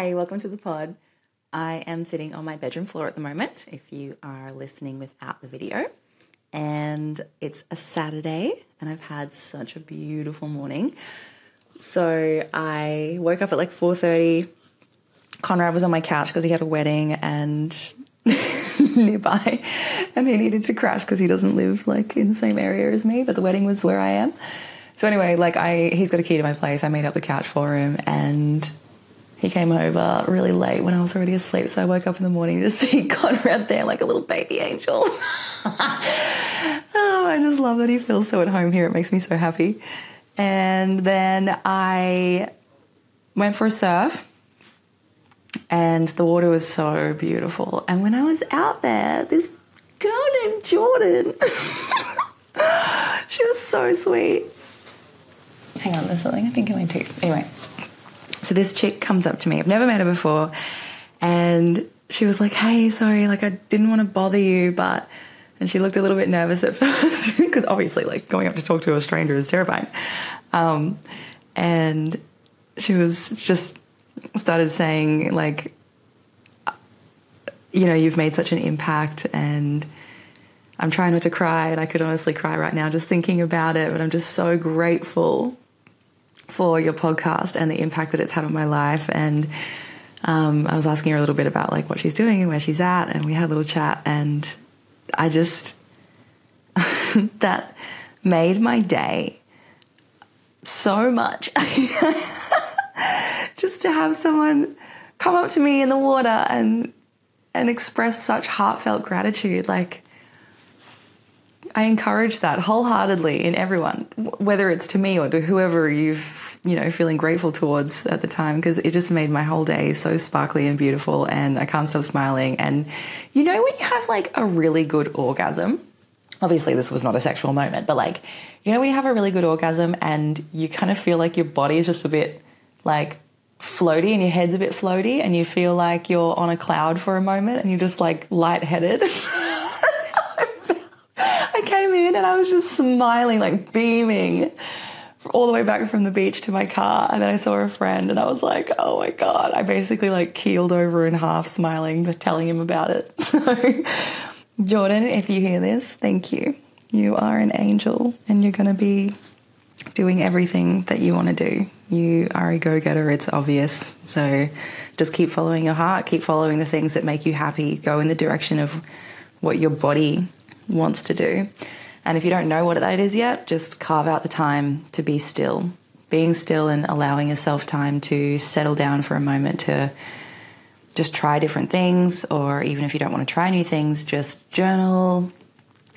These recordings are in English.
Hey, welcome to the pod. I am sitting on my bedroom floor at the moment, if you are listening without the video. And it's a Saturday, and I've had such a beautiful morning. So I woke up at like 4:30. Conrad was on my couch because he had a wedding and nearby, and he needed to crash because he doesn't live like in the same area as me. But the wedding was where I am. So anyway, like I, he's got a key to my place. I made up the couch for him, and he came over really late when I was already asleep. So I woke up in the morning to see Conrad there like a little baby angel. oh, I just love that he feels so at home here. It makes me so happy. And then I went for a surf, and the water was so beautiful. And when I was out there, this girl named Jordan, she was so sweet. Hang on, there's something I think in my tooth. Anyway, so this chick comes up to me. I've never met her before. And she was like, hey, sorry, like I didn't want to bother you, but. And she looked a little bit nervous at first because obviously, like going up to talk to a stranger is terrifying. Um, and she was just started saying, like, you know, you've made such an impact and I'm trying not to cry. And I could honestly cry right now just thinking about it. But I'm just so grateful for your podcast and the impact that it's had on my life. And um, I was asking her a little bit about like what she's doing and where she's at, and we had a little chat. And I just that made my day so much. just to have someone come up to me in the water and and express such heartfelt gratitude, like. I encourage that wholeheartedly in everyone, whether it's to me or to whoever you've, you know, feeling grateful towards at the time, because it just made my whole day so sparkly and beautiful, and I can't stop smiling. And you know, when you have like a really good orgasm, obviously this was not a sexual moment, but like, you know, when you have a really good orgasm and you kind of feel like your body is just a bit like floaty and your head's a bit floaty, and you feel like you're on a cloud for a moment and you're just like lightheaded. I came in and I was just smiling, like beaming all the way back from the beach to my car. And then I saw a friend and I was like, oh my God. I basically like keeled over in half, smiling, just telling him about it. So, Jordan, if you hear this, thank you. You are an angel and you're going to be doing everything that you want to do. You are a go getter, it's obvious. So just keep following your heart, keep following the things that make you happy, go in the direction of what your body wants to do. And if you don't know what that is yet, just carve out the time to be still. Being still and allowing yourself time to settle down for a moment to just try different things, or even if you don't want to try new things, just journal,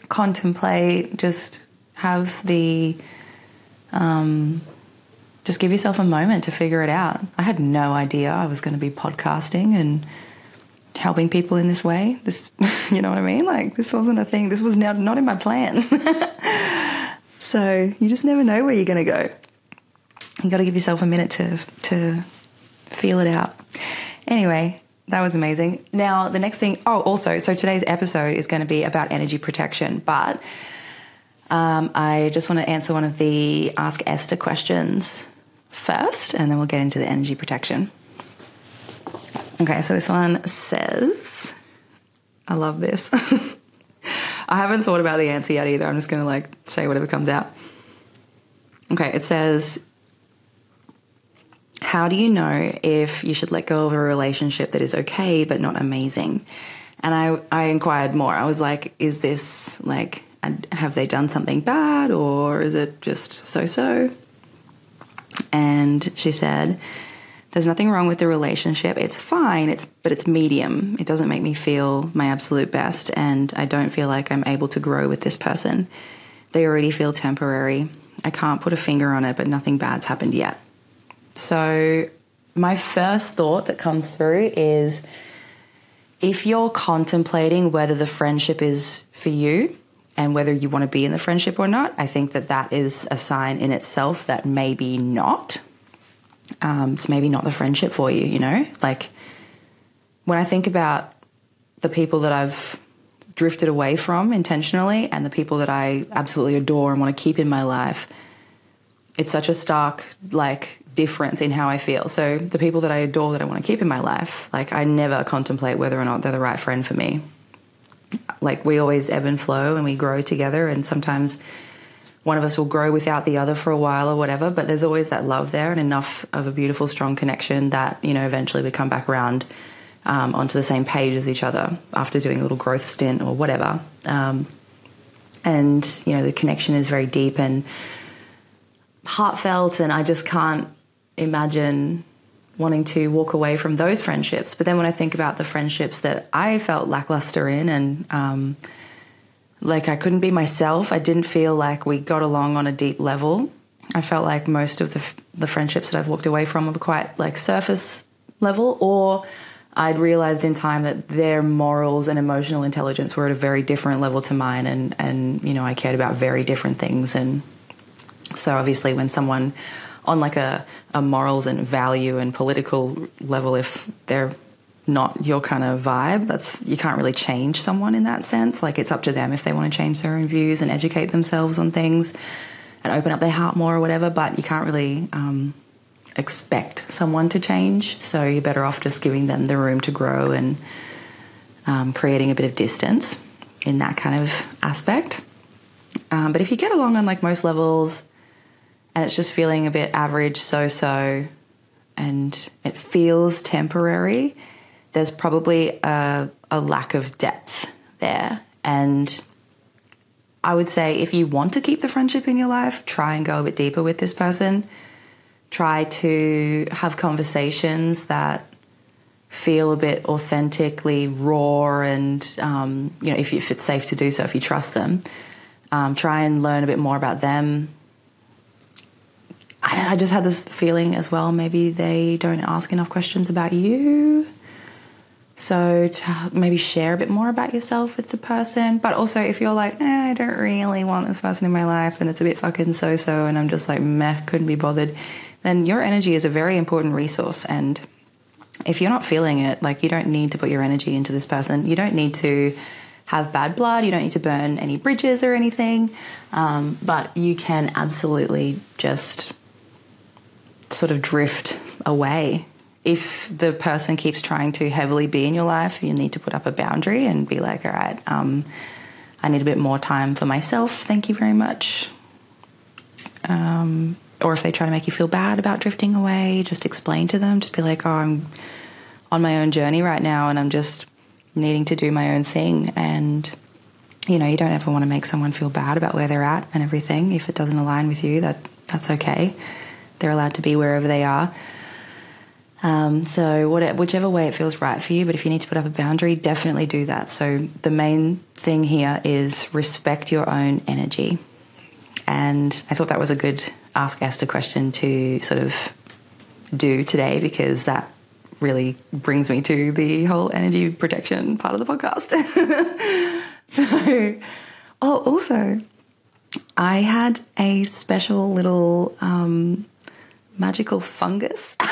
contemplate, just have the, um, just give yourself a moment to figure it out. I had no idea I was going to be podcasting and helping people in this way. This, you know what I mean? Like this wasn't a thing. This was now not in my plan. so you just never know where you're going to go. You got to give yourself a minute to to feel it out. Anyway, that was amazing. Now the next thing. Oh, also, so today's episode is going to be about energy protection, but. Um, I just want to answer one of the Ask Esther questions first, and then we'll get into the energy protection. Okay, so this one says, I love this. I haven't thought about the answer yet either. I'm just going to like say whatever comes out. Okay, it says, How do you know if you should let go of a relationship that is okay but not amazing? And I, I inquired more. I was like, Is this like, have they done something bad or is it just so so? And she said, there's nothing wrong with the relationship. It's fine. It's but it's medium. It doesn't make me feel my absolute best and I don't feel like I'm able to grow with this person. They already feel temporary. I can't put a finger on it, but nothing bad's happened yet. So my first thought that comes through is if you're contemplating whether the friendship is for you and whether you want to be in the friendship or not, I think that that is a sign in itself that maybe not. Um, it's maybe not the friendship for you, you know? Like when I think about the people that I've drifted away from intentionally and the people that I absolutely adore and want to keep in my life, it's such a stark like difference in how I feel. So the people that I adore that I want to keep in my life, like I never contemplate whether or not they're the right friend for me. Like we always ebb and flow and we grow together and sometimes one of us will grow without the other for a while or whatever, but there's always that love there and enough of a beautiful, strong connection that, you know, eventually we come back around um, onto the same page as each other after doing a little growth stint or whatever. Um, and, you know, the connection is very deep and heartfelt, and I just can't imagine wanting to walk away from those friendships. But then when I think about the friendships that I felt lackluster in and, um, like I couldn't be myself. I didn't feel like we got along on a deep level. I felt like most of the the friendships that I've walked away from were quite like surface level, or I'd realized in time that their morals and emotional intelligence were at a very different level to mine, and and you know I cared about very different things, and so obviously when someone on like a, a morals and value and political level, if they're not your kind of vibe. That's you can't really change someone in that sense. Like it's up to them if they want to change their own views and educate themselves on things and open up their heart more or whatever but you can't really um, expect someone to change. So you're better off just giving them the room to grow and um, creating a bit of distance in that kind of aspect. Um, but if you get along on like most levels and it's just feeling a bit average so so and it feels temporary there's probably a, a lack of depth there. And I would say if you want to keep the friendship in your life, try and go a bit deeper with this person. Try to have conversations that feel a bit authentically raw and, um, you know, if, if, it's safe to do so, if you trust them. Um, try and learn a bit more about them. I, I just had this feeling as well, maybe they don't ask enough questions about you so to maybe share a bit more about yourself with the person, but also if you're like, eh, I don't really want this person in my life and it's a bit fucking so so, and I'm just like, meh, couldn't be bothered, then your energy is a very important resource. And if you're not feeling it, like you don't need to put your energy into this person. You don't need to have bad blood. You don't need to burn any bridges or anything. Um, but you can absolutely just sort of drift away if the person keeps trying to heavily be in your life, you need to put up a boundary and be like, all right, um, I need a bit more time for myself. Thank you very much. Um, or if they try to make you feel bad about drifting away, just explain to them. Just be like, oh, I'm on my own journey right now and I'm just needing to do my own thing. And, you know, you don't ever want to make someone feel bad about where they're at and everything. If it doesn't align with you, that that's okay. They're allowed to be wherever they are. Um, so whatever, whichever way it feels right for you, but if you need to put up a boundary, definitely do that. So the main thing here is respect your own energy. And I thought that was a good ask Esther question to sort of do today because that really brings me to the whole energy protection part of the podcast. so, oh, also, I had a special little um, magical fungus.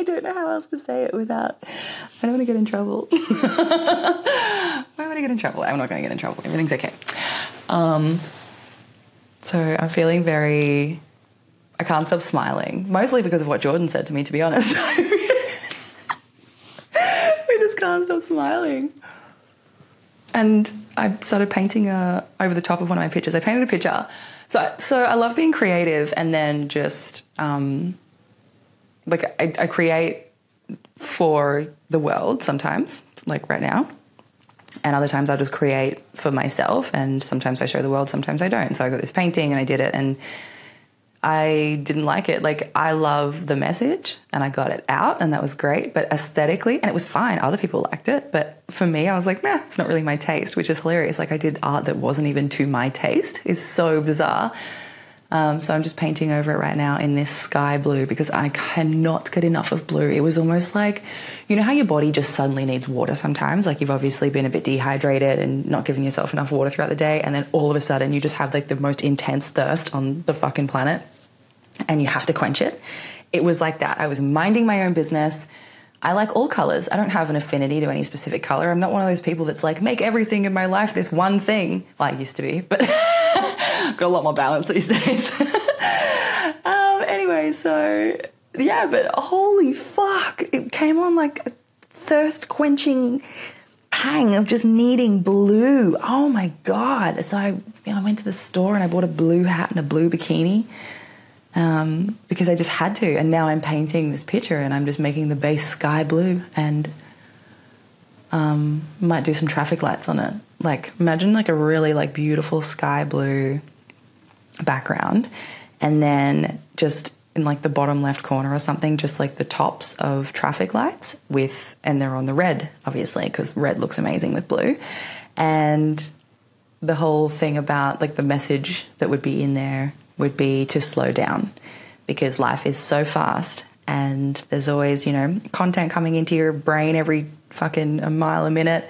I don't know how else to say it without. I don't want to get in trouble. Why would I get in trouble? I'm not going to get in trouble. Everything's okay. Um, so I'm feeling very. I can't stop smiling, mostly because of what Jordan said to me, to be honest. we just can't stop smiling. And I started painting a, over the top of one of my pictures. I painted a picture. So, so I love being creative and then just. Um, like I, I create for the world sometimes, like right now. And other times I'll just create for myself, and sometimes I show the world, sometimes I don't. So I got this painting and I did it, and I didn't like it. Like, I love the message and I got it out, and that was great. But aesthetically, and it was fine, other people liked it. But for me, I was like, nah, it's not really my taste, which is hilarious. Like, I did art that wasn't even to my taste, is so bizarre. Um, so I'm just painting over it right now in this sky blue because I cannot get enough of blue. It was almost like, you know how your body just suddenly needs water sometimes? Like you've obviously been a bit dehydrated and not giving yourself enough water throughout the day, and then all of a sudden you just have like the most intense thirst on the fucking planet and you have to quench it. It was like that. I was minding my own business. I like all colors. I don't have an affinity to any specific color. I'm not one of those people that's like, make everything in my life this one thing. Well, I used to be, but got a lot more balance these days. um, anyway, so yeah, but holy fuck, it came on like a thirst quenching pang of just needing blue. Oh my god! So I, you know, I went to the store and I bought a blue hat and a blue bikini um, because I just had to. And now I'm painting this picture and I'm just making the base sky blue and um, might do some traffic lights on it. Like imagine like a really like beautiful sky blue background, and then just in like the bottom left corner or something, just like the tops of traffic lights with, and they're on the red, obviously, because red looks amazing with blue. And the whole thing about like the message that would be in there would be to slow down because life is so fast and there's always, you know, content coming into your brain every fucking a mile a minute.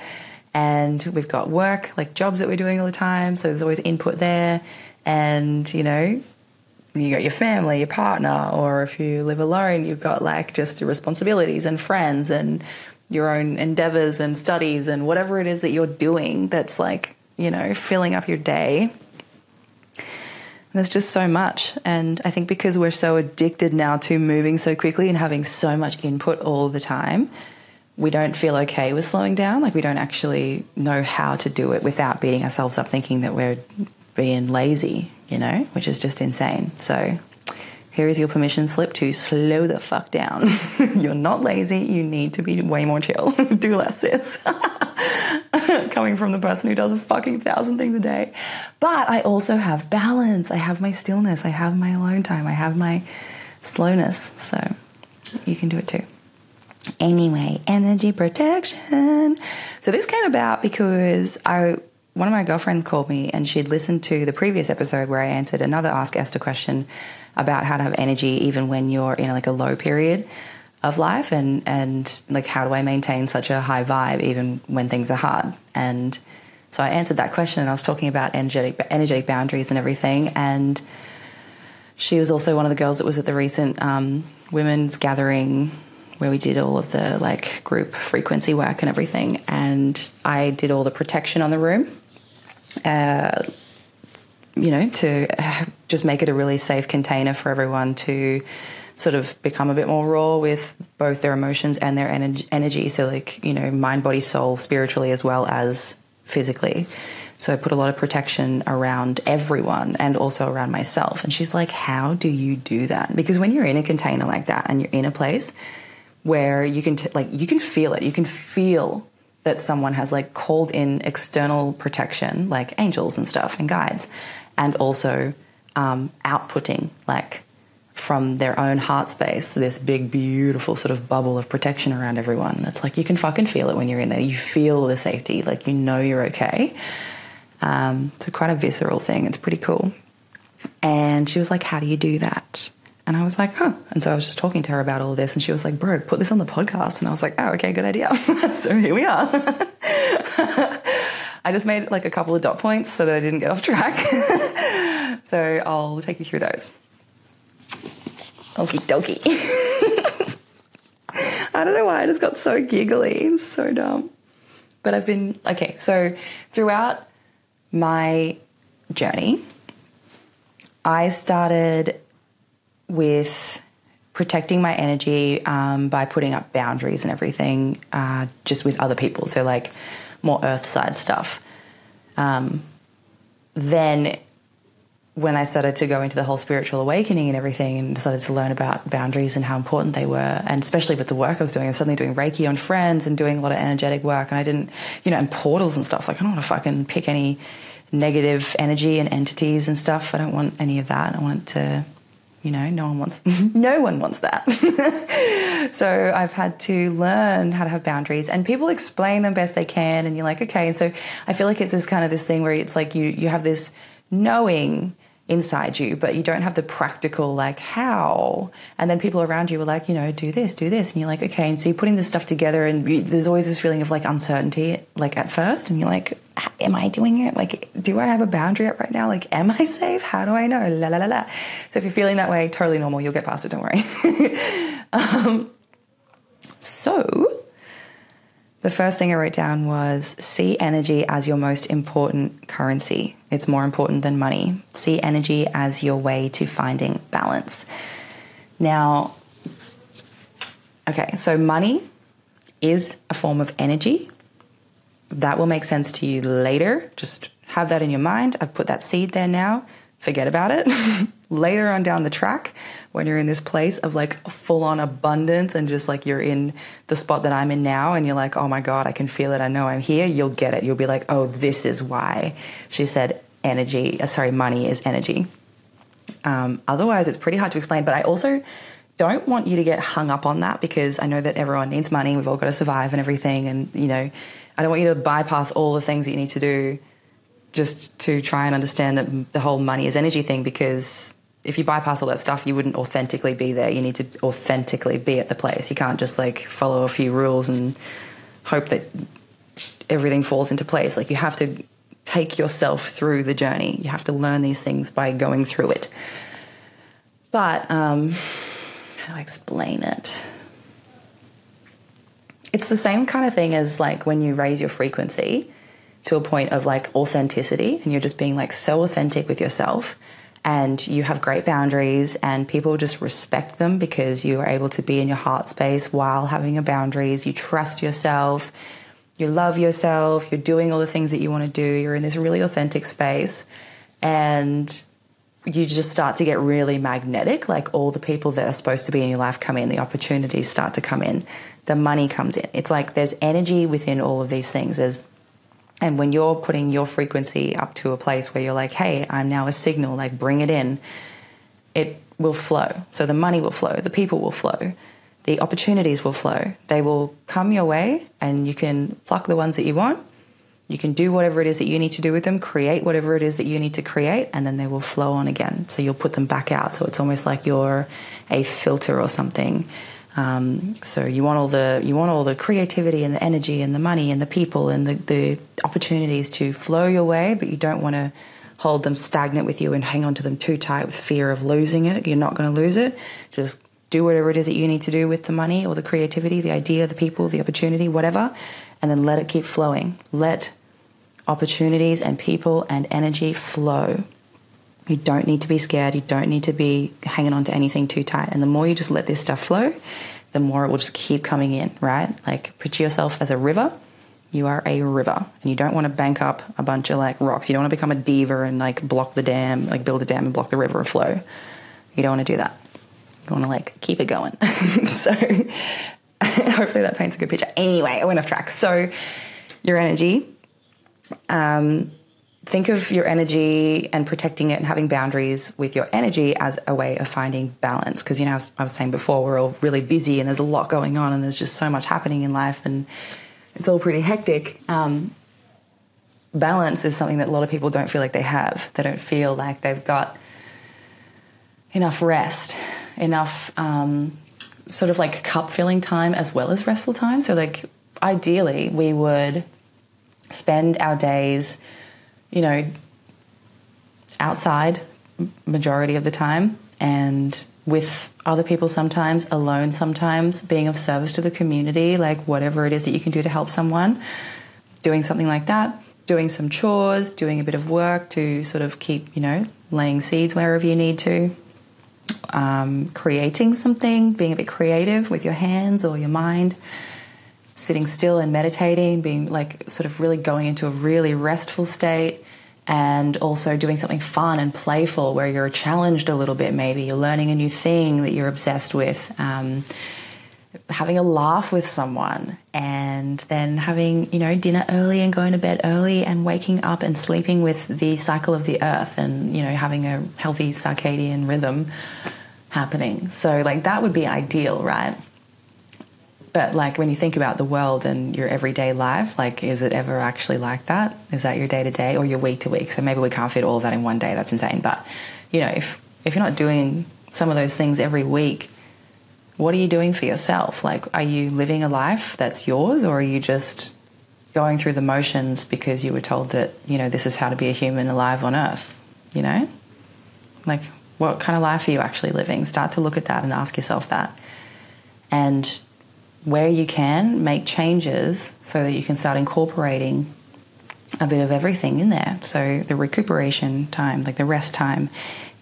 And we've got work, like jobs that we're doing all the time. So there's always input there. And, you know, you got your family, your partner, or if you live alone, you've got like just your responsibilities and friends and your own endeavors and studies and whatever it is that you're doing that's like, you know, filling up your day. There's just so much. And I think because we're so addicted now to moving so quickly and having so much input all the time, we don't feel okay with slowing down. Like we don't actually know how to do it without beating ourselves up thinking that we're being lazy, you know, which is just insane. So here is your permission slip to slow the fuck down. You're not lazy. You need to be way more chill. do less, sis. Coming from the person who does a fucking thousand things a day. But I also have balance. I have my stillness. I have my alone time. I have my slowness. So you can do it too. Anyway, energy protection. So this came about because I one of my girlfriends called me and she'd listened to the previous episode where I answered another Ask Esther question about how to have energy even when you're in like a low period of life and and like how do I maintain such a high vibe even when things are hard? And so I answered that question and I was talking about energetic energetic boundaries and everything. And she was also one of the girls that was at the recent um, women's gathering where we did all of the like group frequency work and everything. And I did all the protection on the room uh, you know, to just make it a really safe container for everyone to sort of become a bit more raw with both their emotions and their energy. So, like, you know, mind, body, soul, spiritually as well as physically. So I put a lot of protection around everyone and also around myself. And she's like, How do you do that? Because when you're in a container like that and you're in a place where you can, t- like, you can feel it, you can feel that someone has like called in external protection, like angels and stuff and guides, and also um, outputting like from their own heart space this big beautiful sort of bubble of protection around everyone. It's like you can fucking feel it when you're in there. You feel the safety. Like you know you're okay. Um, it's quite a visceral thing. It's pretty cool. And she was like how do you do that and I was like, huh. And so I was just talking to her about all this, and she was like, bro, put this on the podcast. And I was like, oh, okay, good idea. so here we are. I just made like a couple of dot points so that I didn't get off track. so I'll take you through those. Okie dokie. I don't know why I just got so giggly. It's so dumb. But I've been, okay, so throughout my journey, I started with protecting my energy um, by putting up boundaries and everything uh, just with other people. So, like more earth side stuff. Um, then, when I started to go into the whole spiritual awakening and everything, and decided to learn about boundaries and how important they were, and especially with the work I was doing, was suddenly doing Reiki on friends and doing a lot of energetic work, and I didn't, you know, and portals and stuff. Like, I don't want to fucking pick any negative energy and entities and stuff. I don't want any of that. I want to you know no one wants no one wants that. So i've had to learn how to have boundaries and people explain them best they can and you're like okay and so i feel like it's this kind of this thing where it's like you you have this knowing inside you, but you don't have the practical, like, how. And then people around you are like, you know, do this, do this. And you're like, okay. And so you're putting this stuff together, and you, there's always this feeling of like uncertainty, like at first. And you're like, am I doing it? Like, do I have a boundary up right now? Like, am I safe? How do I know? La la la la. So if you're feeling that way, totally normal. You'll get past it, don't worry. um, so the first thing I wrote down was see energy as your most important currency. It's more important than money. See energy as your way to finding balance. Now, okay, so money is a form of energy. That will make sense to you later. Just have that in your mind. I've put that seed there now. Forget about it. later on down the track, when you're in this place of like full on abundance and just like you're in the spot that I'm in now and you're like, oh my God, I can feel it. I know I'm here. You'll get it. You'll be like, oh, this is why she said energy, uh, sorry, money is energy. Um, otherwise, it's pretty hard to explain. But I also don't want you to get hung up on that because I know that everyone needs money. We've all got to survive and everything. And, you know, I don't want you to bypass all the things that you need to do just to try and understand that the whole money is energy thing because if you bypass all that stuff, you wouldn't authentically be there. You need to authentically be at the place. You can't just like follow a few rules and hope that everything falls into place. Like you have to take yourself through the journey. You have to learn these things by going through it. But um, how do I explain it? It's the same kind of thing as like when you raise your frequency to a point of like authenticity and you're just being like so authentic with yourself and you have great boundaries and people just respect them because you are able to be in your heart space while having your boundaries. You trust yourself. You love yourself. You're doing all the things that you want to do. You're in this really authentic space and you just start to get really magnetic like all the people that are supposed to be in your life come in the opportunities start to come in the money comes in. It's like there's energy within all of these things. There's and when you're putting your frequency up to a place where you're like, hey, I'm now a signal, like bring it in, it will flow. So the money will flow, the people will flow, the opportunities will flow. They will come your way, and you can pluck the ones that you want. You can do whatever it is that you need to do with them, create whatever it is that you need to create, and then they will flow on again. So you'll put them back out. So it's almost like you're a filter or something um, so you want all the you want all the creativity and the energy and the money and the people and the, the opportunities to flow your way, but you don't want to hold them stagnant with you and hang on to them too tight with fear of losing it. You're not going to lose it. Just do whatever it is that you need to do with the money or the creativity, the idea, the people, the opportunity, whatever, and then let it keep flowing. Let opportunities and people and energy flow. You don't need to be scared. You don't need to be hanging on to anything too tight. And the more you just let this stuff flow, the more it will just keep coming in, right? Like picture yourself as a river. You are a river and you don't want to bank up a bunch of like rocks. You don't want to become a diva and like block the dam, like build a dam and block the river of flow. You don't want to do that. You want to like keep it going. so hopefully that paints a good picture. Anyway, I went off track. So your energy, um, think of your energy and protecting it and having boundaries with your energy as a way of finding balance. Because, you know, I was saying before, we're all really busy and there's a lot going on and there's just so much happening in life and it's all pretty hectic. Um, balance is something that a lot of people don't feel like they have. They don't feel like they've got enough rest, enough um, sort of like cup filling time as well as restful time. So, like, ideally, we would spend our days you know, outside majority of the time and with other people sometimes, alone sometimes, being of service to the community, like whatever it is that you can do to help someone, doing something like that, doing some chores, doing a bit of work to sort of keep, you know, laying seeds wherever you need to, um, creating something, being a bit creative with your hands or your mind, sitting still and meditating, being like sort of really going into a really restful state, and also doing something fun and playful where you're challenged a little bit, maybe you're learning a new thing that you're obsessed with. Um, having a laugh with someone and then having you know dinner early and going to bed early and waking up and sleeping with the cycle of the earth and you know having a healthy circadian rhythm happening so like that would be ideal right but like when you think about the world and your everyday life, like is it ever actually like that? Is that your day to day or your week to week? So maybe we can't fit all of that in one day. That's insane. But you know, if if you're not doing some of those things every week, what are you doing for yourself? Like, are you living a life that's yours, or are you just going through the motions because you were told that you know this is how to be a human alive on Earth? You know, like what kind of life are you actually living? Start to look at that and ask yourself that, and where you can, make changes so that you can start incorporating a bit of everything in there. So the recuperation time, like the rest time,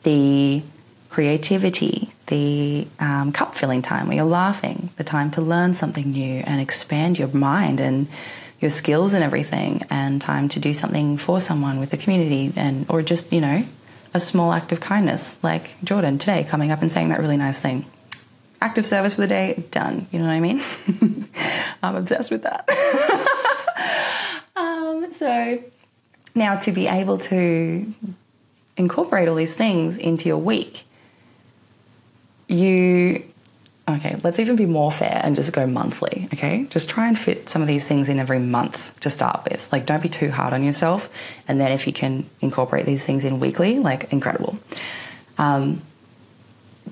the creativity, the um, cup filling time where you're laughing, the time to learn something new and expand your mind and your skills and everything, and time to do something for someone with the community and or just you know a small act of kindness like Jordan today coming up and saying that really nice thing. Active service for the day, done. You know what I mean? I'm obsessed with that. um, so now to be able to incorporate all these things into your week you okay, let's even be more fair and just go monthly, okay? Just try and fit some of these things in every month to start with. Like, don't be too hard on yourself. And then if you can incorporate these things in weekly, like, incredible. Um,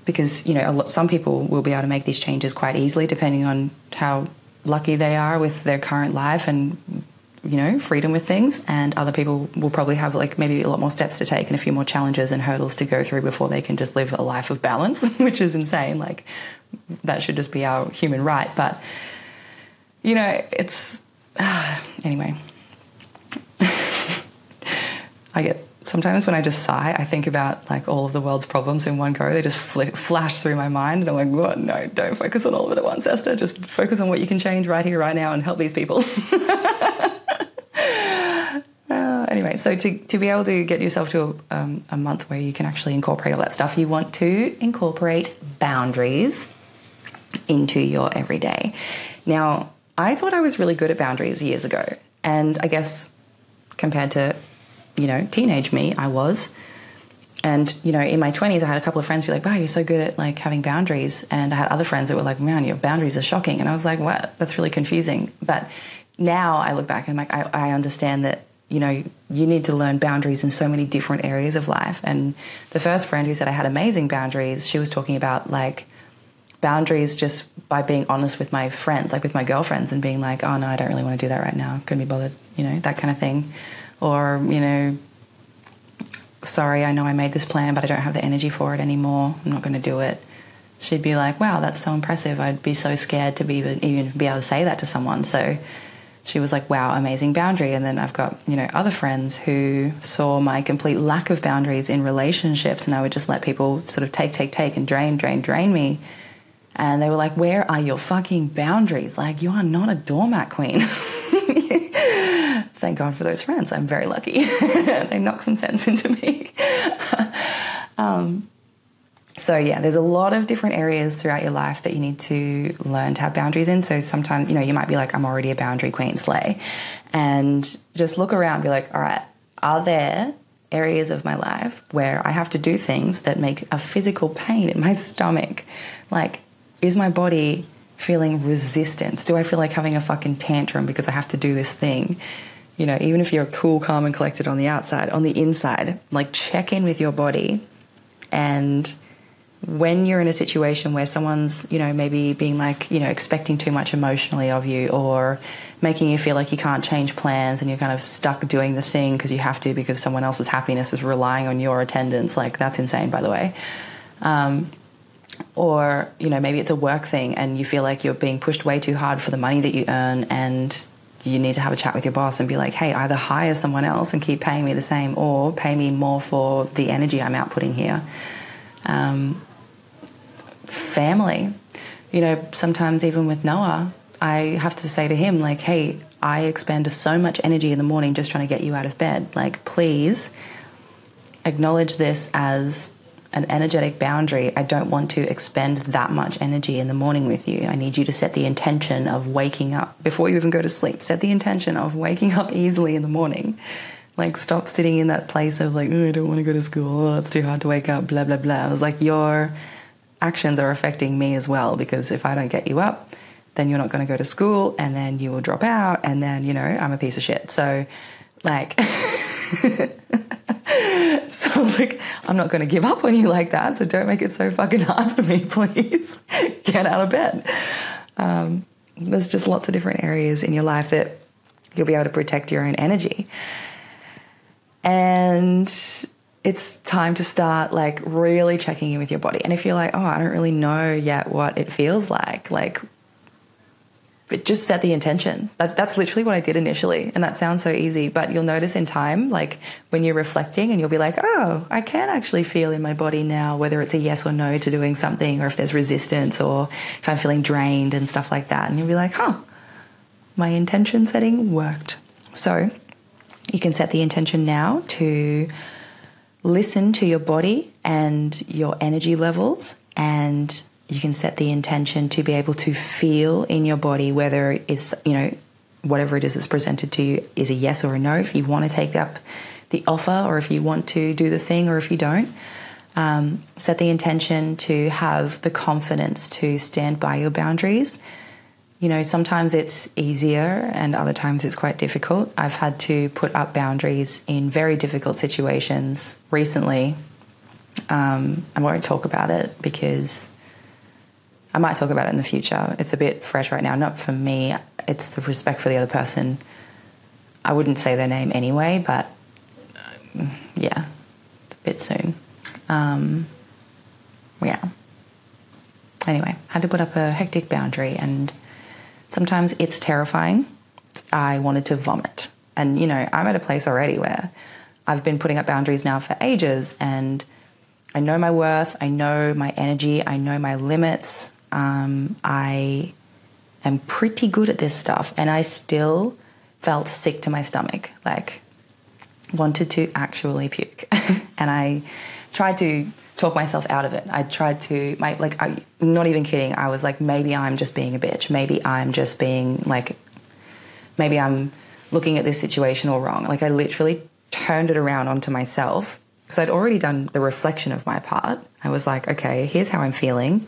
because, you know, lot, some people will be able to make these changes quite easily depending on how lucky they are with their current life and you know, freedom with things, and other people will probably have like maybe a lot more steps to take and a few more challenges and hurdles to go through before they can just live a life of balance, which is insane. Like, that should just be our human right. But, you know, it's. Uh, anyway. I get. Sometimes when I just sigh, I think about like all of the world's problems in one go. They just fl- flash through my mind, and I'm like, "What? No, don't focus on all of it at once, Esther. Just focus on what you can change right here, right now, and help these people." anyway, so to, to be able to get yourself to a, um, a month where you can actually incorporate all that stuff, you want to incorporate boundaries into your everyday. Now, I thought I was really good at boundaries years ago, and I guess compared to, you know, teenage me, I was. And you know, in my twenties, I had a couple of friends be like, "Wow, you're so good at like having boundaries," and I had other friends that were like, "Man, your boundaries are shocking," and I was like, "What? That's really confusing." But now I look back and I'm like, I, I understand that you know, you need to learn boundaries in so many different areas of life. And the first friend who said I had amazing boundaries, she was talking about like boundaries just by being honest with my friends, like with my girlfriends, and being like, oh no, I don't really want to do that right now. Couldn't be bothered, you know, that kind of thing. Or, you know, sorry, I know I made this plan, but I don't have the energy for it anymore. I'm not going to do it. She'd be like, wow, that's so impressive. I'd be so scared to be even, even be able to say that to someone. So, she was like, wow, amazing boundary. And then I've got, you know, other friends who saw my complete lack of boundaries in relationships and I would just let people sort of take, take, take and drain, drain, drain me. And they were like, where are your fucking boundaries? Like, you are not a doormat queen. Thank God for those friends. I'm very lucky. they knock some sense into me. um, so yeah there's a lot of different areas throughout your life that you need to learn to have boundaries in so sometimes you know you might be like i'm already a boundary queen slay and just look around be like all right are there areas of my life where i have to do things that make a physical pain in my stomach like is my body feeling resistance do i feel like having a fucking tantrum because i have to do this thing you know even if you're cool calm and collected on the outside on the inside like check in with your body and when you're in a situation where someone's, you know, maybe being like, you know, expecting too much emotionally of you or making you feel like you can't change plans and you're kind of stuck doing the thing because you have to because someone else's happiness is relying on your attendance, like that's insane, by the way. Um, or, you know, maybe it's a work thing and you feel like you're being pushed way too hard for the money that you earn and you need to have a chat with your boss and be like, hey, either hire someone else and keep paying me the same or pay me more for the energy I'm outputting here. Um, family. You know, sometimes even with Noah, I have to say to him, like, hey, I expend so much energy in the morning just trying to get you out of bed. Like, please acknowledge this as an energetic boundary. I don't want to expend that much energy in the morning with you. I need you to set the intention of waking up before you even go to sleep. Set the intention of waking up easily in the morning. Like, stop sitting in that place of, like, oh, I don't want to go to school. Oh, it's too hard to wake up, blah, blah, blah. I was like, you're actions are affecting me as well because if I don't get you up, then you're not going to go to school and then you will drop out and then, you know, I'm a piece of shit. So, like, so like, I'm not going to give up on you like that. So don't make it so fucking hard for me, please. Get out of bed. Um, there's just lots of different areas in your life that you'll be able to protect your own energy. And it's time to start like really checking in with your body. And if you're like, oh, I don't really know yet what it feels like, like but just set the intention. That, that's literally what I did initially. And that sounds so easy, but you'll notice in time, like when you're reflecting and you'll be like, oh, I can actually feel in my body now whether it's a yes or no to doing something or if there's resistance or if I'm feeling drained and stuff like that. And you'll be like, huh, my intention setting worked. So you can set the intention now to listen to your body and your energy levels and you can set the intention to be able to feel in your body whether it's you know whatever it is that's presented to you is a yes or a no. If you want to take up the offer or if you want to do the thing or if you don't um, set the intention to have the confidence to stand by your boundaries. You know sometimes it's easier and other times it's quite difficult. I've had to put up boundaries in very difficult situations recently. Um, i won't talk about it because I might talk about it in the future. It's a bit fresh right now, not for me. It's the respect for the other person. I wouldn't say their name anyway, but um, yeah, a bit soon. Um, yeah. Anyway, I had to put up a hectic boundary, and sometimes it's terrifying. I wanted to vomit. And, you know, I'm at a place already where I've been putting up boundaries now for ages, and I know my worth, I know my energy, I know my limits, um, I am pretty good at this stuff, and I still felt sick to my stomach, like wanted to actually puke, and I tried to talk myself out of it. I tried to, my like, I not even kidding. I was like, maybe I'm just being a bitch. Maybe I'm just being like, maybe I'm looking at this situation all wrong. Like I literally turned it around onto myself because I'd already done the reflection of my part. I was like, okay, here's how I'm feeling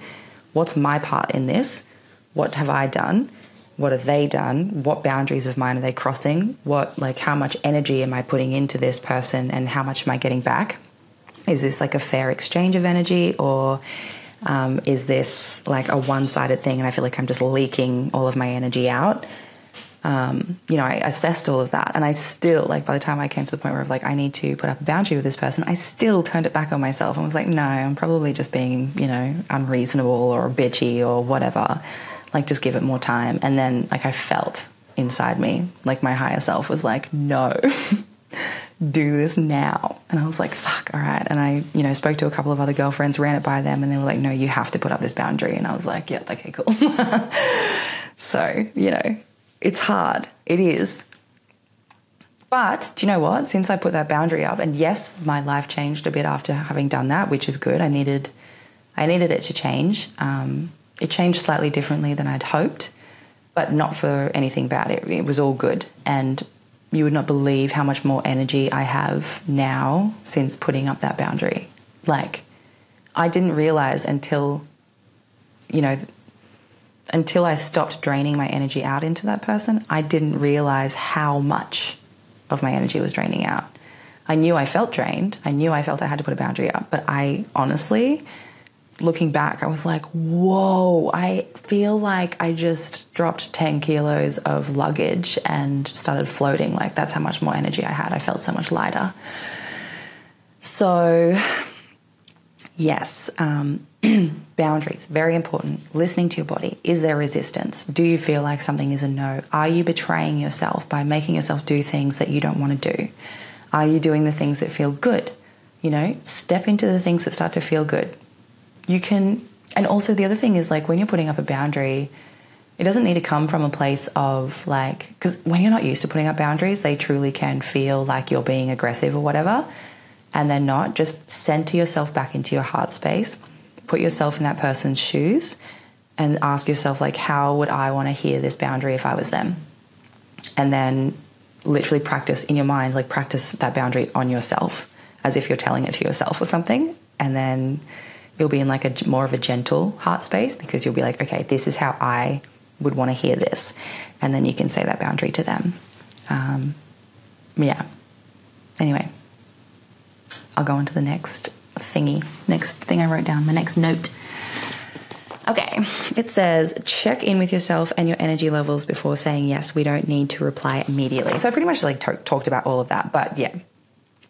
what's my part in this? What have I done? What have they done? What boundaries of mine are they crossing? What, like, how much energy am I putting into this person and how much am I getting back? Is this like a fair exchange of energy or um, is this like a one sided thing and I feel like I'm just leaking all of my energy out? Um, you know, I assessed all of that, and I still, like, by the time I came to the point where like, I need to put up a boundary with this person, I still turned it back on myself and was like, no, I'm probably just being, you know, unreasonable or bitchy or whatever. Like, just give it more time. And then, like, I felt inside me, like, my higher self was like, no. do this now. And I was like, fuck, all right. And I, you know, spoke to a couple of other girlfriends, ran it by them, and they were like, no, you have to put up this boundary. And I was like, yep, okay, cool. so, you know, it's hard. It is. But do you know what? Since I put that boundary up, and yes, my life changed a bit after having done that, which is good. I needed, I needed it to change. Um, it changed slightly differently than I'd hoped, but not for anything bad. It, it was all good, and you would not believe how much more energy I have now since putting up that boundary. Like, I didn't realize until, you know, until I stopped draining my energy out into that person, I didn't realize how much of my energy was draining out. I knew I felt drained. I knew I felt I had to put a boundary up. But I honestly, looking back, I was like, whoa, I feel like I just dropped 10 kilos of luggage and started floating. Like, that's how much more energy I had. I felt so much lighter. So, yes, um, boundaries, very important. Listening to your body. Is there resistance? Do you feel like something is a no? Are you betraying yourself by making yourself do things that you don't want to do? Are you doing the things that feel good? You know, step into the things that start to feel good. You can, and also the other thing is like when you're putting up a boundary, it doesn't need to come from a place of like, because when you're not used to putting up boundaries, they truly can feel like you're being aggressive or whatever. And they're not. Just center yourself back into your heart space put yourself in that person's shoes and ask yourself like how would i want to hear this boundary if i was them? And then literally practice in your mind like practice that boundary on yourself as if you're telling it to yourself or something. And then you'll be in like a more of a gentle heart space because you'll be like okay this is how i would want to hear this. And then you can say that boundary to them. Um, yeah. Anyway i'll go on to the next thingy. Next thing I wrote down, my next note. Okay, it says check in with yourself and your energy levels before saying yes. We don't need to reply immediately. So I pretty much like t- talked about all of that, but yeah,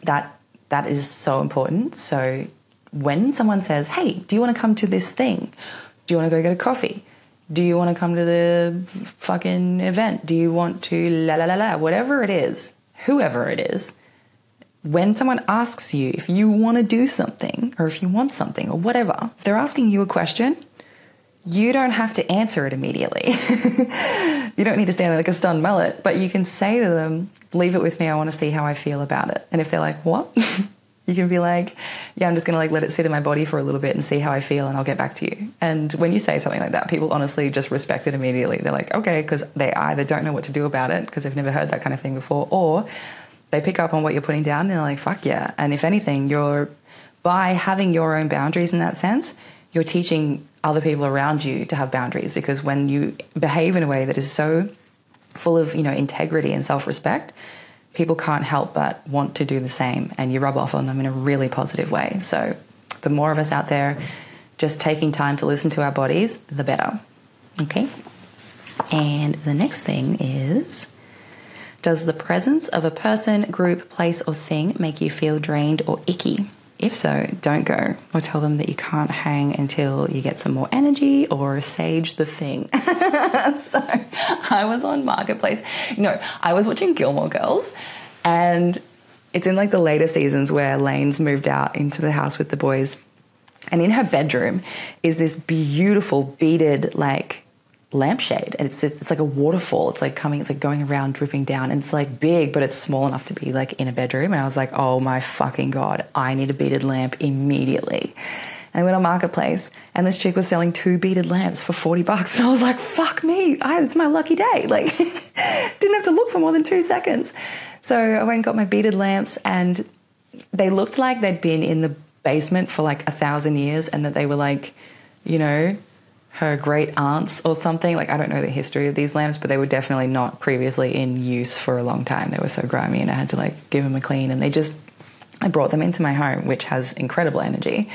that that is so important. So when someone says, "Hey, do you want to come to this thing? Do you want to go get a coffee?" Do you want to come to the fucking event? Do you want to la la la la? Whatever it is, whoever it is, when someone asks you if you want to do something or if you want something or whatever, if they're asking you a question, you don't have to answer it immediately. you don't need to stand there like a stunned mullet, but you can say to them, Leave it with me, I want to see how I feel about it. And if they're like, What? you can be like, Yeah, I'm just going to like let it sit in my body for a little bit and see how I feel and I'll get back to you. And when you say something like that, people honestly just respect it immediately. They're like, Okay, because they either don't know what to do about it because they've never heard that kind of thing before, or they pick up on what you're putting down and they're like, Fuck yeah. And if anything, you're by having your own boundaries in that sense, you're teaching other people around you to have boundaries because when you behave in a way that is so full of you know integrity and self-respect people can't help but want to do the same and you rub off on them in a really positive way. So the more of us out there just taking time to listen to our bodies the better. Okay? And the next thing is does the presence of a person group place or thing make you feel drained or icky if so, don't go or tell them that you can't hang until you get some more energy or sage the thing. so I was on Marketplace. No, I was watching Gilmore Girls and it's in like the later seasons where Lane's moved out into the house with the boys. And in her bedroom is this beautiful beaded like lampshade. And it's, it's like a waterfall. It's like coming it's like going around dripping down. And it's like big but it's small enough to be like in a bedroom. And i was like oh my fucking god i need a beaded lamp immediately. And I went on marketplace and this chick was selling two beaded lamps for 40 bucks. And i was like fuck me I, it's my lucky day. Like didn't have to look for more than two seconds. So i went and got my beaded lamps and they looked like they'd been in the basement for like a thousand years and that they were like you know her great aunts or something. Like I don't know the history of these lamps, but they were definitely not previously in use for a long time. They were so grimy, and I had to like give them a clean. And they just, I brought them into my home, which has incredible energy.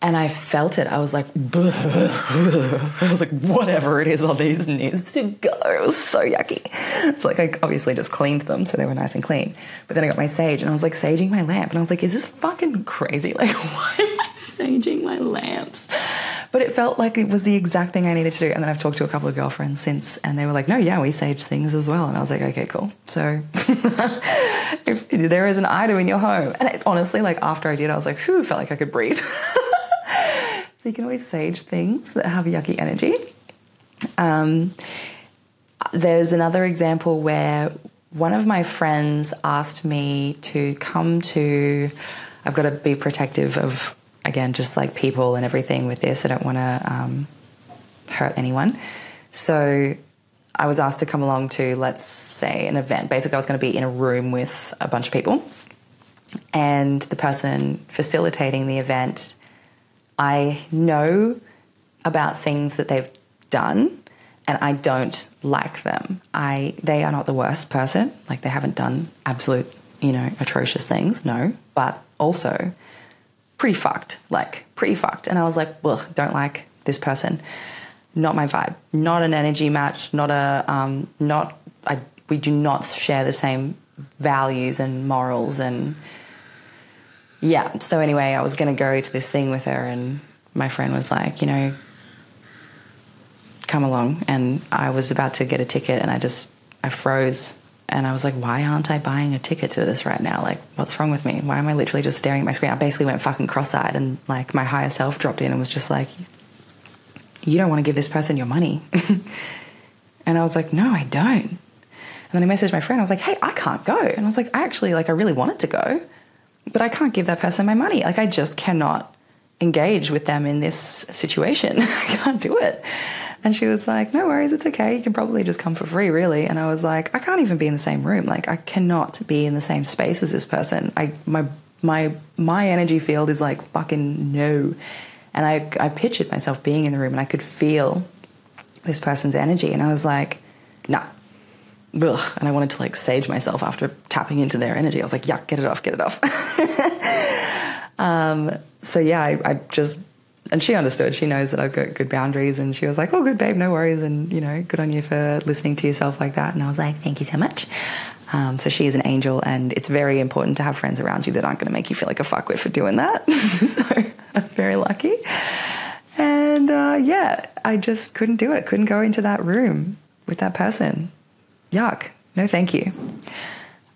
And I felt it. I was like, I was like, whatever it is on these needs to go. It was so yucky. It's like I obviously just cleaned them so they were nice and clean. But then I got my sage and I was like saging my lamp, and I was like, is this fucking crazy? Like, why am I saging my lamps? But it felt like it was the exact thing I needed to do. And then I've talked to a couple of girlfriends since, and they were like, no, yeah, we sage things as well. And I was like, okay, cool. So if there is an item in your home, and it, honestly, like after I did, I was like, whew, felt like I could breathe. You can always sage things that have yucky energy. Um, there's another example where one of my friends asked me to come to, I've got to be protective of again, just like people and everything with this, I don't want to um, hurt anyone. So I was asked to come along to, let's say, an event. Basically, I was going to be in a room with a bunch of people. And the person facilitating the event, I know about things that they've done and I don't like them. I they are not the worst person. Like they haven't done absolute, you know, atrocious things, no. But also pretty fucked, like pretty fucked. And I was like, well, don't like this person. Not my vibe. Not an energy match. Not a um, not. I, we do not share the same values and morals and yeah. So anyway, I was going to go to this thing with her, and my friend was like, you know, come along. And I was about to get a ticket, and I just I froze and I was like, why aren't I buying a ticket to this right now? Like, what's wrong with me? Why am I literally just staring at my screen? I basically went fucking cross eyed and like my higher self dropped in and was just like, you don't want to give this person your money. and I was like, no, I don't. And then I messaged my friend. I was like, hey, I can't go. And I was like, I actually, like, I really wanted to go, but I can't give that person my money. Like, I just cannot engage with them in this situation. I can't do it. And she was like, No worries, it's okay. You can probably just come for free, really. And I was like, I can't even be in the same room. Like, I cannot be in the same space as this person. I my my my energy field is like fucking no. And I I pictured myself being in the room and I could feel this person's energy. And I was like, nah. Ugh. And I wanted to like sage myself after tapping into their energy. I was like, yeah, get it off, get it off. um, so yeah, I, I just and she understood. She knows that I've got good boundaries, and she was like, "Oh, good, babe, no worries." And you know, good on you for listening to yourself like that. And I was like, "Thank you so much." Um, so she is an angel, and it's very important to have friends around you that aren't going to make you feel like a fuckwit for doing that. so I'm very lucky. And uh, yeah, I just couldn't do it. I Couldn't go into that room with that person. Yuck. No, thank you.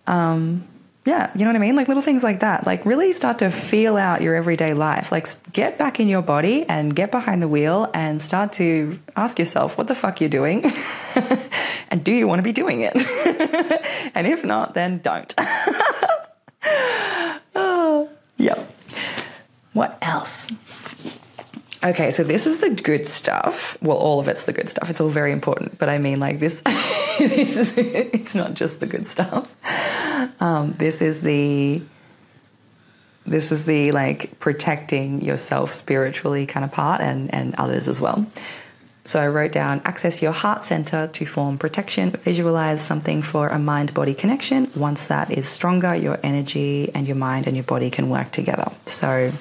Um, yeah, you know what I mean? Like little things like that. Like really start to feel out your everyday life. Like get back in your body and get behind the wheel and start to ask yourself what the fuck you're doing and do you want to be doing it? and if not, then don't. oh, yep. What else? Okay, so this is the good stuff. Well, all of it's the good stuff. It's all very important, but I mean, like this, it's not just the good stuff. Um, this is the this is the like protecting yourself spiritually kind of part and and others as well. So I wrote down access your heart center to form protection, visualize something for a mind body connection. Once that is stronger, your energy and your mind and your body can work together. So,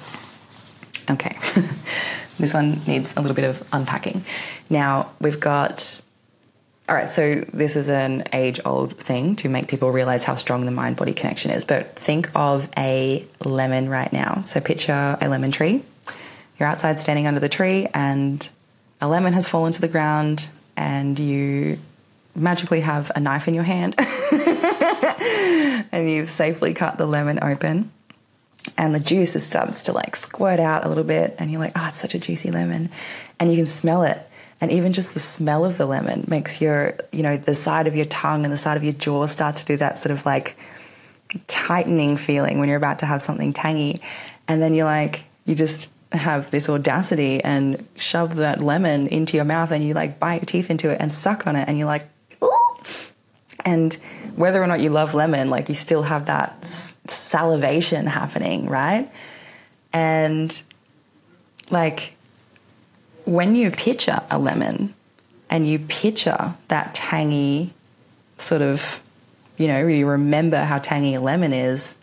okay. This one needs a little bit of unpacking. Now, we've got. All right, so this is an age old thing to make people realize how strong the mind body connection is. But think of a lemon right now. So picture a lemon tree. You're outside standing under the tree, and a lemon has fallen to the ground, and you magically have a knife in your hand and you've safely cut the lemon open and the juice is starts to like squirt out a little bit and you're like oh it's such a juicy lemon and you can smell it and even just the smell of the lemon makes your you know the side of your tongue and the side of your jaw start to do that sort of like tightening feeling when you're about to have something tangy and then you're like you just have this audacity and shove that lemon into your mouth and you like bite your teeth into it and suck on it and you're like Ooh. And whether or not you love lemon, like you still have that salivation happening, right? And like when you picture a lemon and you picture that tangy sort of, you know, you remember how tangy a lemon is,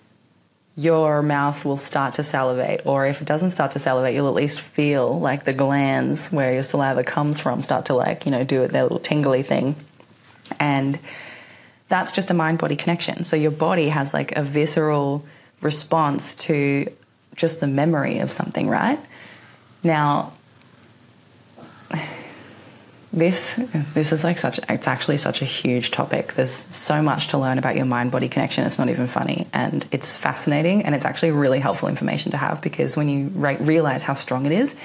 your mouth will start to salivate. Or if it doesn't start to salivate, you'll at least feel like the glands where your saliva comes from start to like, you know, do their little tingly thing. And that's just a mind body connection. So your body has like a visceral response to just the memory of something, right? Now, this this is like such it's actually such a huge topic. There's so much to learn about your mind body connection. It's not even funny. And it's fascinating. And it's actually really helpful information to have because when you re- realize how strong it is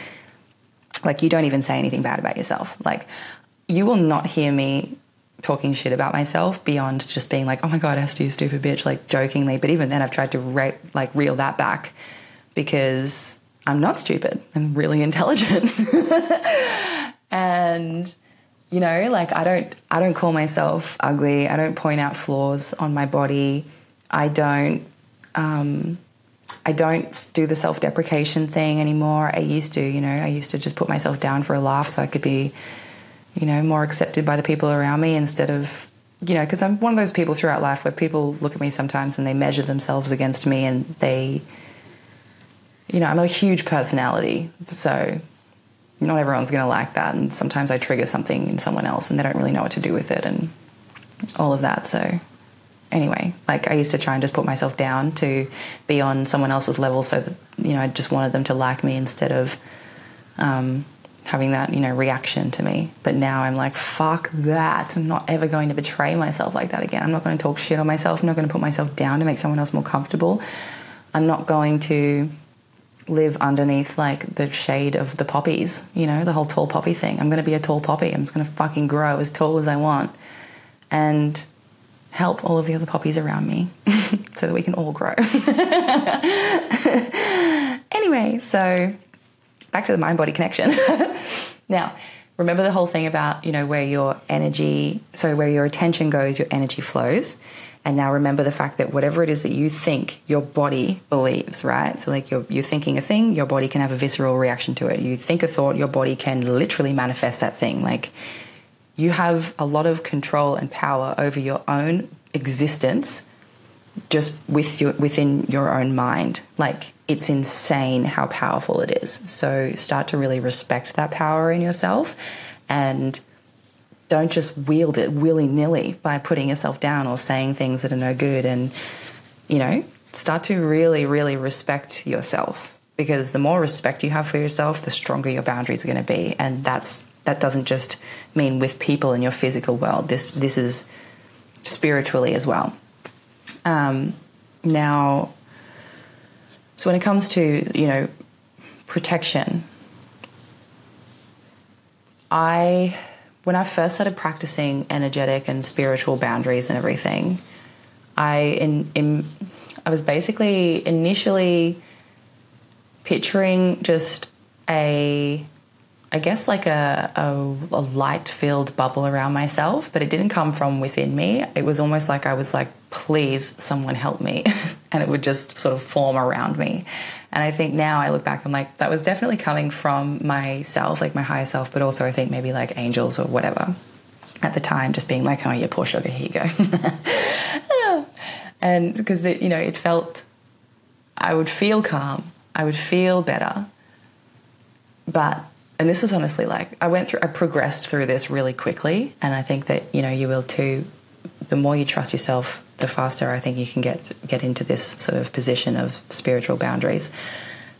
like you don't even say anything bad about yourself. Like you will not hear me talking shit about myself beyond just being like, oh my god, Esther, you stupid bitch, like jokingly. But even then, I've tried to re- like reel that back because I'm not stupid. I'm really intelligent, and you know, like I don't I don't call myself ugly. I don't point out flaws on my body. I don't. Um, I don't do the self deprecation thing anymore. I used to, you know, I used to just put myself down for a laugh so I could be you know, more accepted by the people around me instead of, you know, because I'm one of those people throughout life where people look at me sometimes and they measure themselves against me and they, you know, I'm a huge personality. So not everyone's going to like that. And sometimes I trigger something in someone else and they don't really know what to do with it and all of that. So anyway, like I used to try and just put myself down to be on someone else's level so that, you know, I just wanted them to like me instead of, um, having that, you know, reaction to me. But now I'm like, fuck that. I'm not ever going to betray myself like that again. I'm not going to talk shit on myself. I'm not going to put myself down to make someone else more comfortable. I'm not going to live underneath like the shade of the poppies, you know, the whole tall poppy thing. I'm going to be a tall poppy. I'm just going to fucking grow as tall as I want and help all of the other poppies around me so that we can all grow. anyway, so back to the mind body connection. now, remember the whole thing about, you know, where your energy, so where your attention goes, your energy flows. And now remember the fact that whatever it is that you think, your body believes, right? So, like you're, you're thinking a thing, your body can have a visceral reaction to it. You think a thought, your body can literally manifest that thing. Like you have a lot of control and power over your own existence just with your, within your own mind. Like it's insane how powerful it is. So start to really respect that power in yourself and don't just wield it willy nilly by putting yourself down or saying things that are no good. And, you know, start to really, really respect yourself because the more respect you have for yourself, the stronger your boundaries are going to be, and that's that doesn't just mean with people in your physical world. This this is spiritually as well. Um, now, so when it comes to you know protection, I when I first started practicing energetic and spiritual boundaries and everything, I in, in I was basically initially picturing just a I guess like a, a, a light filled bubble around myself, but it didn't come from within me. It was almost like I was like, please, someone help me. and it would just sort of form around me. And I think now I look back, I'm like, that was definitely coming from myself, like my higher self, but also I think maybe like angels or whatever at the time, just being like, oh, yeah, poor sugar, here you go. and because, you know, it felt, I would feel calm, I would feel better. But and this is honestly like I went through I progressed through this really quickly and I think that you know you will too. The more you trust yourself the faster I think you can get get into this sort of position of spiritual boundaries.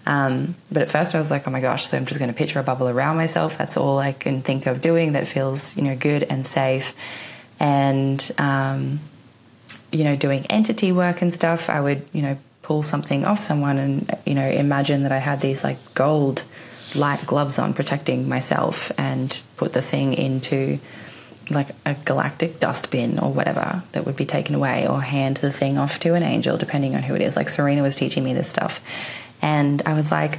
Um, but at first I was like oh my gosh so I'm just going to picture a bubble around myself. That's all I can think of doing that feels you know good and safe. And um, you know doing entity work and stuff I would you know pull something off someone and you know imagine that I had these like gold light gloves on protecting myself and put the thing into like a galactic dustbin or whatever that would be taken away or hand the thing off to an angel depending on who it is. Like Serena was teaching me this stuff. And I was like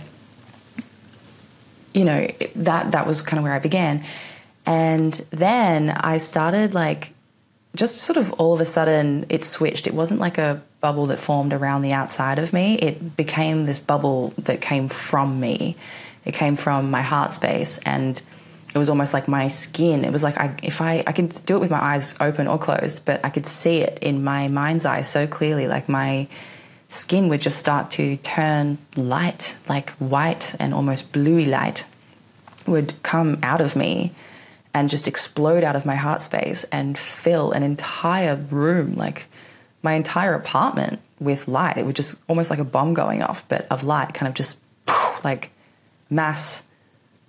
you know that that was kind of where I began. And then I started like just sort of all of a sudden it switched. It wasn't like a bubble that formed around the outside of me. It became this bubble that came from me it came from my heart space and it was almost like my skin. It was like I, if I, I could do it with my eyes open or closed, but I could see it in my mind's eye so clearly. Like my skin would just start to turn light, like white and almost bluey light would come out of me and just explode out of my heart space and fill an entire room, like my entire apartment with light. It would just almost like a bomb going off, but of light, kind of just like mass,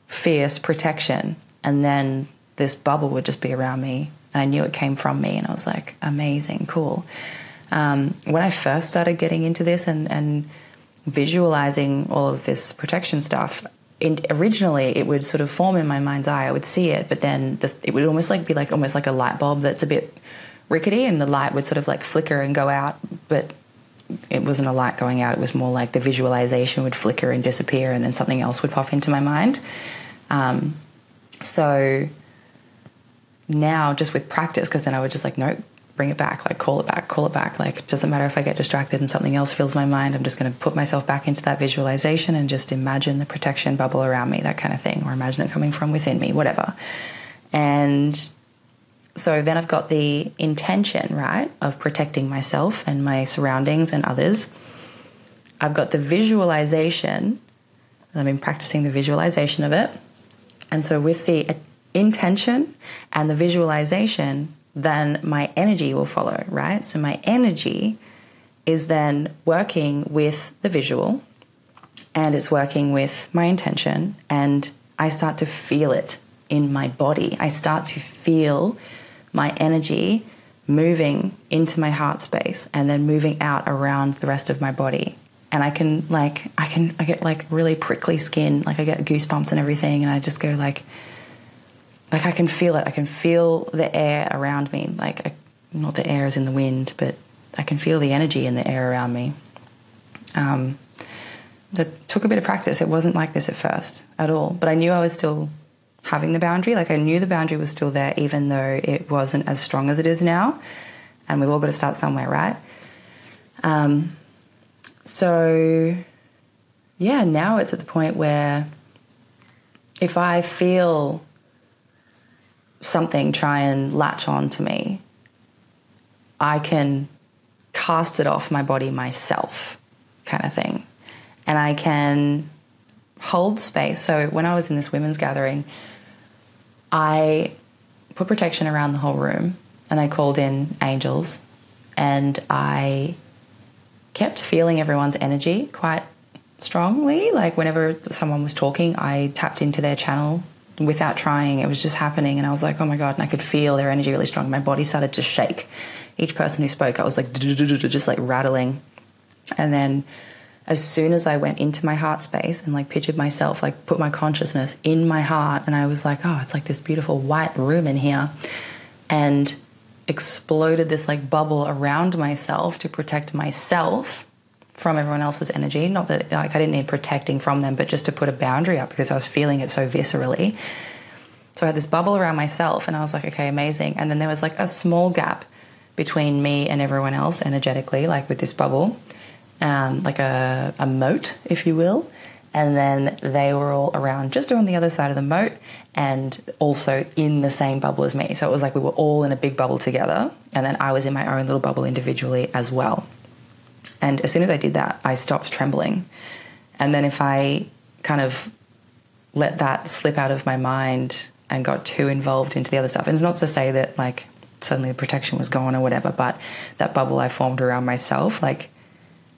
fierce protection. And then this bubble would just be around me. And I knew it came from me. And I was like, amazing, cool. Um, when I first started getting into this and, and visualizing all of this protection stuff, in, originally it would sort of form in my mind's eye. I would see it, but then the, it would almost like be like almost like a light bulb that's a bit rickety, and the light would sort of like flicker and go out. But it wasn't a light going out. It was more like the visualization would flicker and disappear, and then something else would pop into my mind. Um, so now, just with practice, because then I would just like, nope, bring it back, like call it back, call it back. Like, doesn't matter if I get distracted and something else fills my mind. I'm just going to put myself back into that visualization and just imagine the protection bubble around me, that kind of thing, or imagine it coming from within me, whatever. And so then I've got the intention, right, of protecting myself and my surroundings and others. I've got the visualization. I've been practicing the visualization of it. And so with the intention and the visualization, then my energy will follow, right? So my energy is then working with the visual and it's working with my intention and I start to feel it in my body. I start to feel my energy moving into my heart space and then moving out around the rest of my body. And i can like i can i get like really prickly skin. Like i get goosebumps and everything and i just go like like i can feel it. I can feel the air around me. Like I, not the air is in the wind but i can feel the energy in the air around me. Um, that took a bit of practice. It wasn't like this at first at all but i knew i was still having the boundary. Like I knew the boundary was still there, even though it wasn't as strong as it is now. And we've all got to start somewhere, right? Um, so, yeah, now it's at the point where if I feel something try and latch on to me, I can cast it off my body myself, kind of thing. And I can hold space. So, when I was in this women's gathering, I put protection around the whole room and I called in angels and I kept feeling everyone's energy quite strongly. Like whenever someone was talking, I tapped into their channel without trying. It was just happening, and I was like, oh my god! And I could feel their energy really strong. My body started to shake. Each person who spoke, I was like just like rattling, and then as soon as I went into my heart space and like pictured myself, like put my consciousness in my heart, and I was like, oh, it's like this beautiful white room in here, and exploded this like bubble around myself to protect myself from everyone else's energy. Not that like I didn't need protecting from them, but just to put a boundary up because I was feeling it so viscerally. So I had this bubble around myself, and I was like, okay, amazing. And then there was like a small gap between me and everyone else energetically, like with this bubble um, like a, a moat, if you will. And then they were all around just on the other side of the moat and also in the same bubble as me. So it was like we were all in a big bubble together. And then I was in my own little bubble individually as well. And as soon as I did that, I stopped trembling. And then if I kind of let that slip out of my mind and got too involved into the other stuff, and it's not to say that like suddenly the protection was gone or whatever, but that bubble I formed around myself, like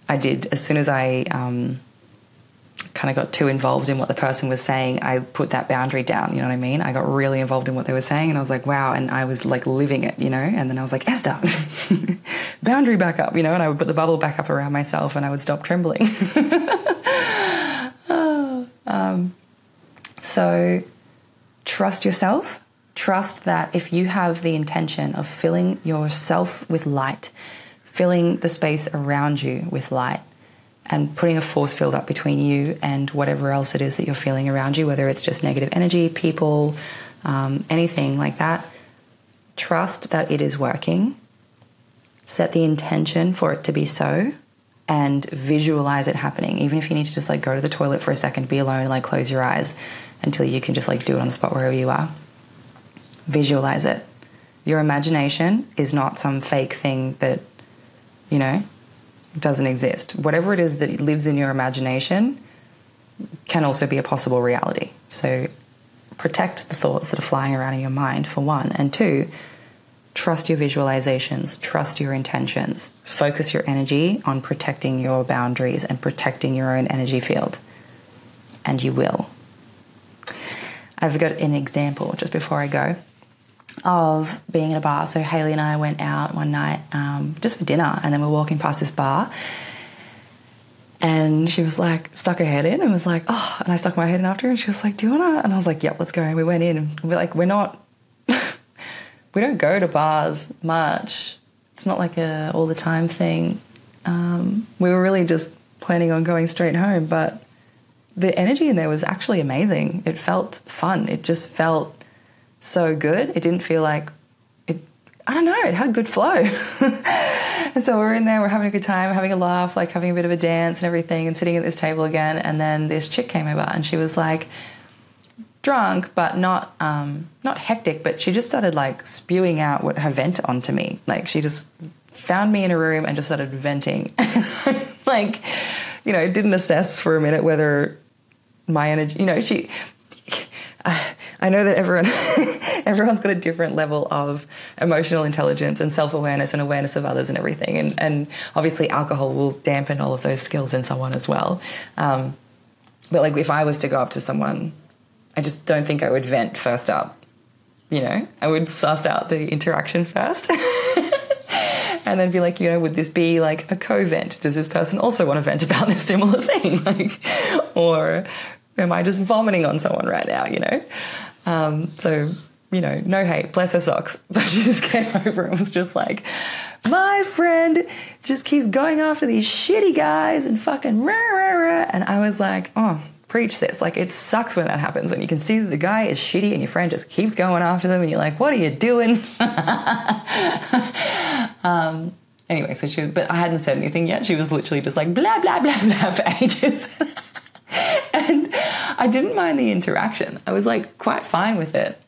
I did as soon as I um, kind of got too involved in what the person was saying. I put that boundary down. You know what I mean? I got really involved in what they were saying, and I was like, wow. And I was like living it, you know. And then I was like, Esther, boundary back up, you know. And I would put the bubble back up around myself, and I would stop trembling. um, so trust yourself. Trust that if you have the intention of filling yourself with light filling the space around you with light and putting a force field up between you and whatever else it is that you're feeling around you, whether it's just negative energy, people, um, anything like that. Trust that it is working. Set the intention for it to be so and visualize it happening. Even if you need to just like go to the toilet for a second, be alone, like close your eyes until you can just like do it on the spot wherever you are. Visualize it. Your imagination is not some fake thing that you know, doesn't exist. Whatever it is that lives in your imagination can also be a possible reality. So protect the thoughts that are flying around in your mind, for one. And two, trust your visualizations, trust your intentions. Focus your energy on protecting your boundaries and protecting your own energy field. And you will. I've got an example just before I go of being in a bar. So Haley and I went out one night um, just for dinner, and then we're walking past this bar. And she was like, stuck her head in and was like, oh, and I stuck my head in after her. And she was like, do you wanna? And I was like, yep, let's go. And we went in and we're like, we're not, we don't go to bars much. It's not like a all the time thing. Um, we were really just planning on going straight home, but the energy in there was actually amazing. It felt fun. It just felt so good. It didn't feel like it. I don't know. It had good flow. and so we're in there. We're having a good time, having a laugh, like having a bit of a dance and everything, and sitting at this table again. And then this chick came over, and she was like drunk, but not um, not hectic. But she just started like spewing out what her vent onto me. Like she just found me in a room and just started venting. like, you know, didn't assess for a minute whether my energy. You know, she. Uh, I know that everyone everyone's got a different level of emotional intelligence and self awareness and awareness of others and everything, and and obviously alcohol will dampen all of those skills in someone as well. Um, but like if I was to go up to someone, I just don't think I would vent first up. You know, I would suss out the interaction first. and then be like, you know, would this be like a co-vent? Does this person also want to vent about a similar thing? Like, or am I just vomiting on someone right now? You know, um, so, you know, no hate, bless her socks. But she just came over and was just like, my friend just keeps going after these shitty guys and fucking rah, rah, rah. And I was like, oh, preach sis. Like, it sucks when that happens, when you can see that the guy is shitty and your friend just keeps going after them and you're like, what are you doing? um, anyway, so she, but I hadn't said anything yet. She was literally just like, blah, blah, blah, blah for ages. and I didn't mind the interaction. I was like quite fine with it.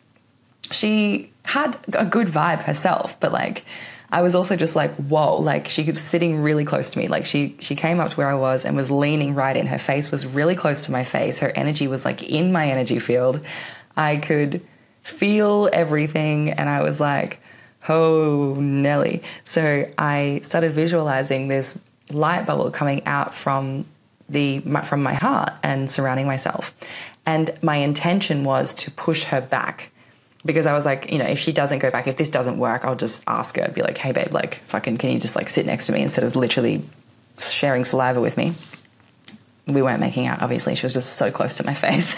She had a good vibe herself, but like I was also just like, whoa, like she was sitting really close to me. Like she she came up to where I was and was leaning right in. Her face was really close to my face. Her energy was like in my energy field. I could feel everything and I was like, oh Nelly. So I started visualizing this light bubble coming out from the from my heart and surrounding myself. And my intention was to push her back because I was like, you know, if she doesn't go back, if this doesn't work, I'll just ask her, I'd be like, hey babe, like fucking can you just like sit next to me instead of literally sharing saliva with me? We weren't making out, obviously. She was just so close to my face.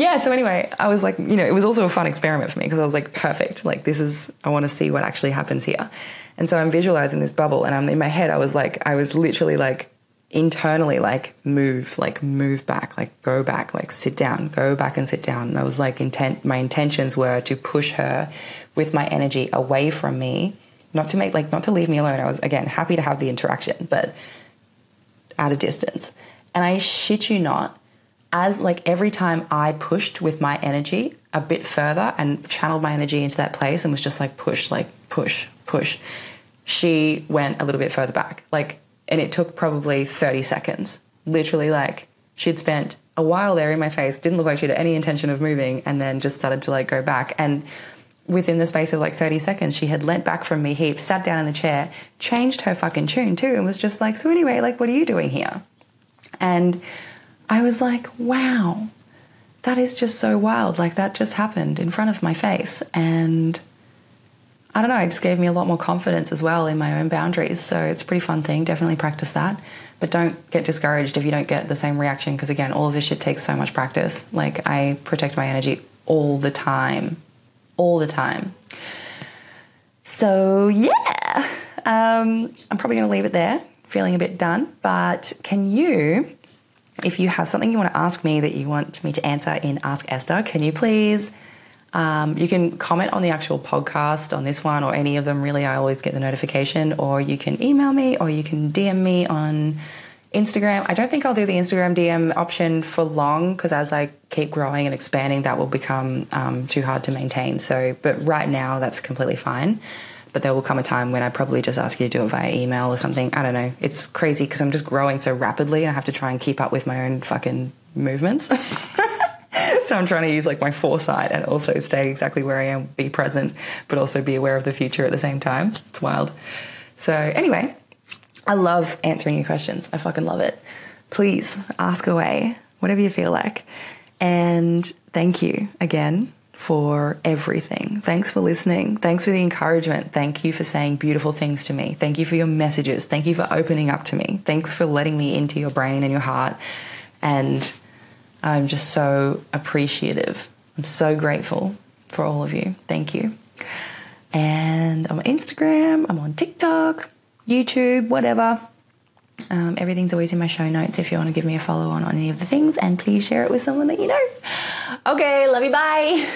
Yeah, so anyway, I was like, you know, it was also a fun experiment for me because I was like, perfect. Like, this is, I want to see what actually happens here. And so I'm visualizing this bubble, and I'm in my head, I was like, I was literally like, internally, like, move, like, move back, like, go back, like, sit down, go back and sit down. And I was like, intent, my intentions were to push her with my energy away from me, not to make, like, not to leave me alone. I was, again, happy to have the interaction, but at a distance. And I shit you not, as like every time I pushed with my energy a bit further and channeled my energy into that place and was just like push, like push, push, she went a little bit further back. Like, and it took probably 30 seconds. Literally, like, she'd spent a while there in my face, didn't look like she had any intention of moving, and then just started to like go back. And within the space of like 30 seconds, she had leant back from me heaps, sat down in the chair, changed her fucking tune too, and was just like, So, anyway, like, what are you doing here? And I was like, wow, that is just so wild. Like that just happened in front of my face. And I don't know, it just gave me a lot more confidence as well in my own boundaries. So it's a pretty fun thing. Definitely practice that. But don't get discouraged if you don't get the same reaction because, again, all of this shit takes so much practice. Like, I protect my energy all the time. All the time. So, yeah, um, I'm probably going to leave it there, feeling a bit done. But can you if you have something you want to ask me that you want me to answer in Ask Esther, can you please? Um, you can comment on the actual podcast on this one or any of them, really. I always get the notification, or you can email me or you can DM me on Instagram. I don't think I'll do the Instagram DM option for long because as I keep growing and expanding, that will become um, too hard to maintain. So, but right now, that's completely fine but there will come a time when I probably just ask you to do it via email or something. I don't know. It's crazy because I'm just growing so rapidly. I have to try and keep up with my own fucking movements. so I'm trying to use like my foresight and also stay exactly where I am, be present, but also be aware of the future at the same time. It's wild. So anyway, I love answering your questions. I fucking love it. Please ask away, whatever you feel like. And thank you again for everything. Thanks for listening. Thanks for the encouragement. Thank you for saying beautiful things to me. Thank you for your messages. Thank you for opening up to me. Thanks for letting me into your brain and your heart. And I'm just so appreciative. I'm so grateful for all of you. Thank you. And I'm on Instagram, I'm on TikTok, YouTube, whatever. Um, everything's always in my show notes if you want to give me a follow on on any of the things, and please share it with someone that you know. Okay, love you, bye.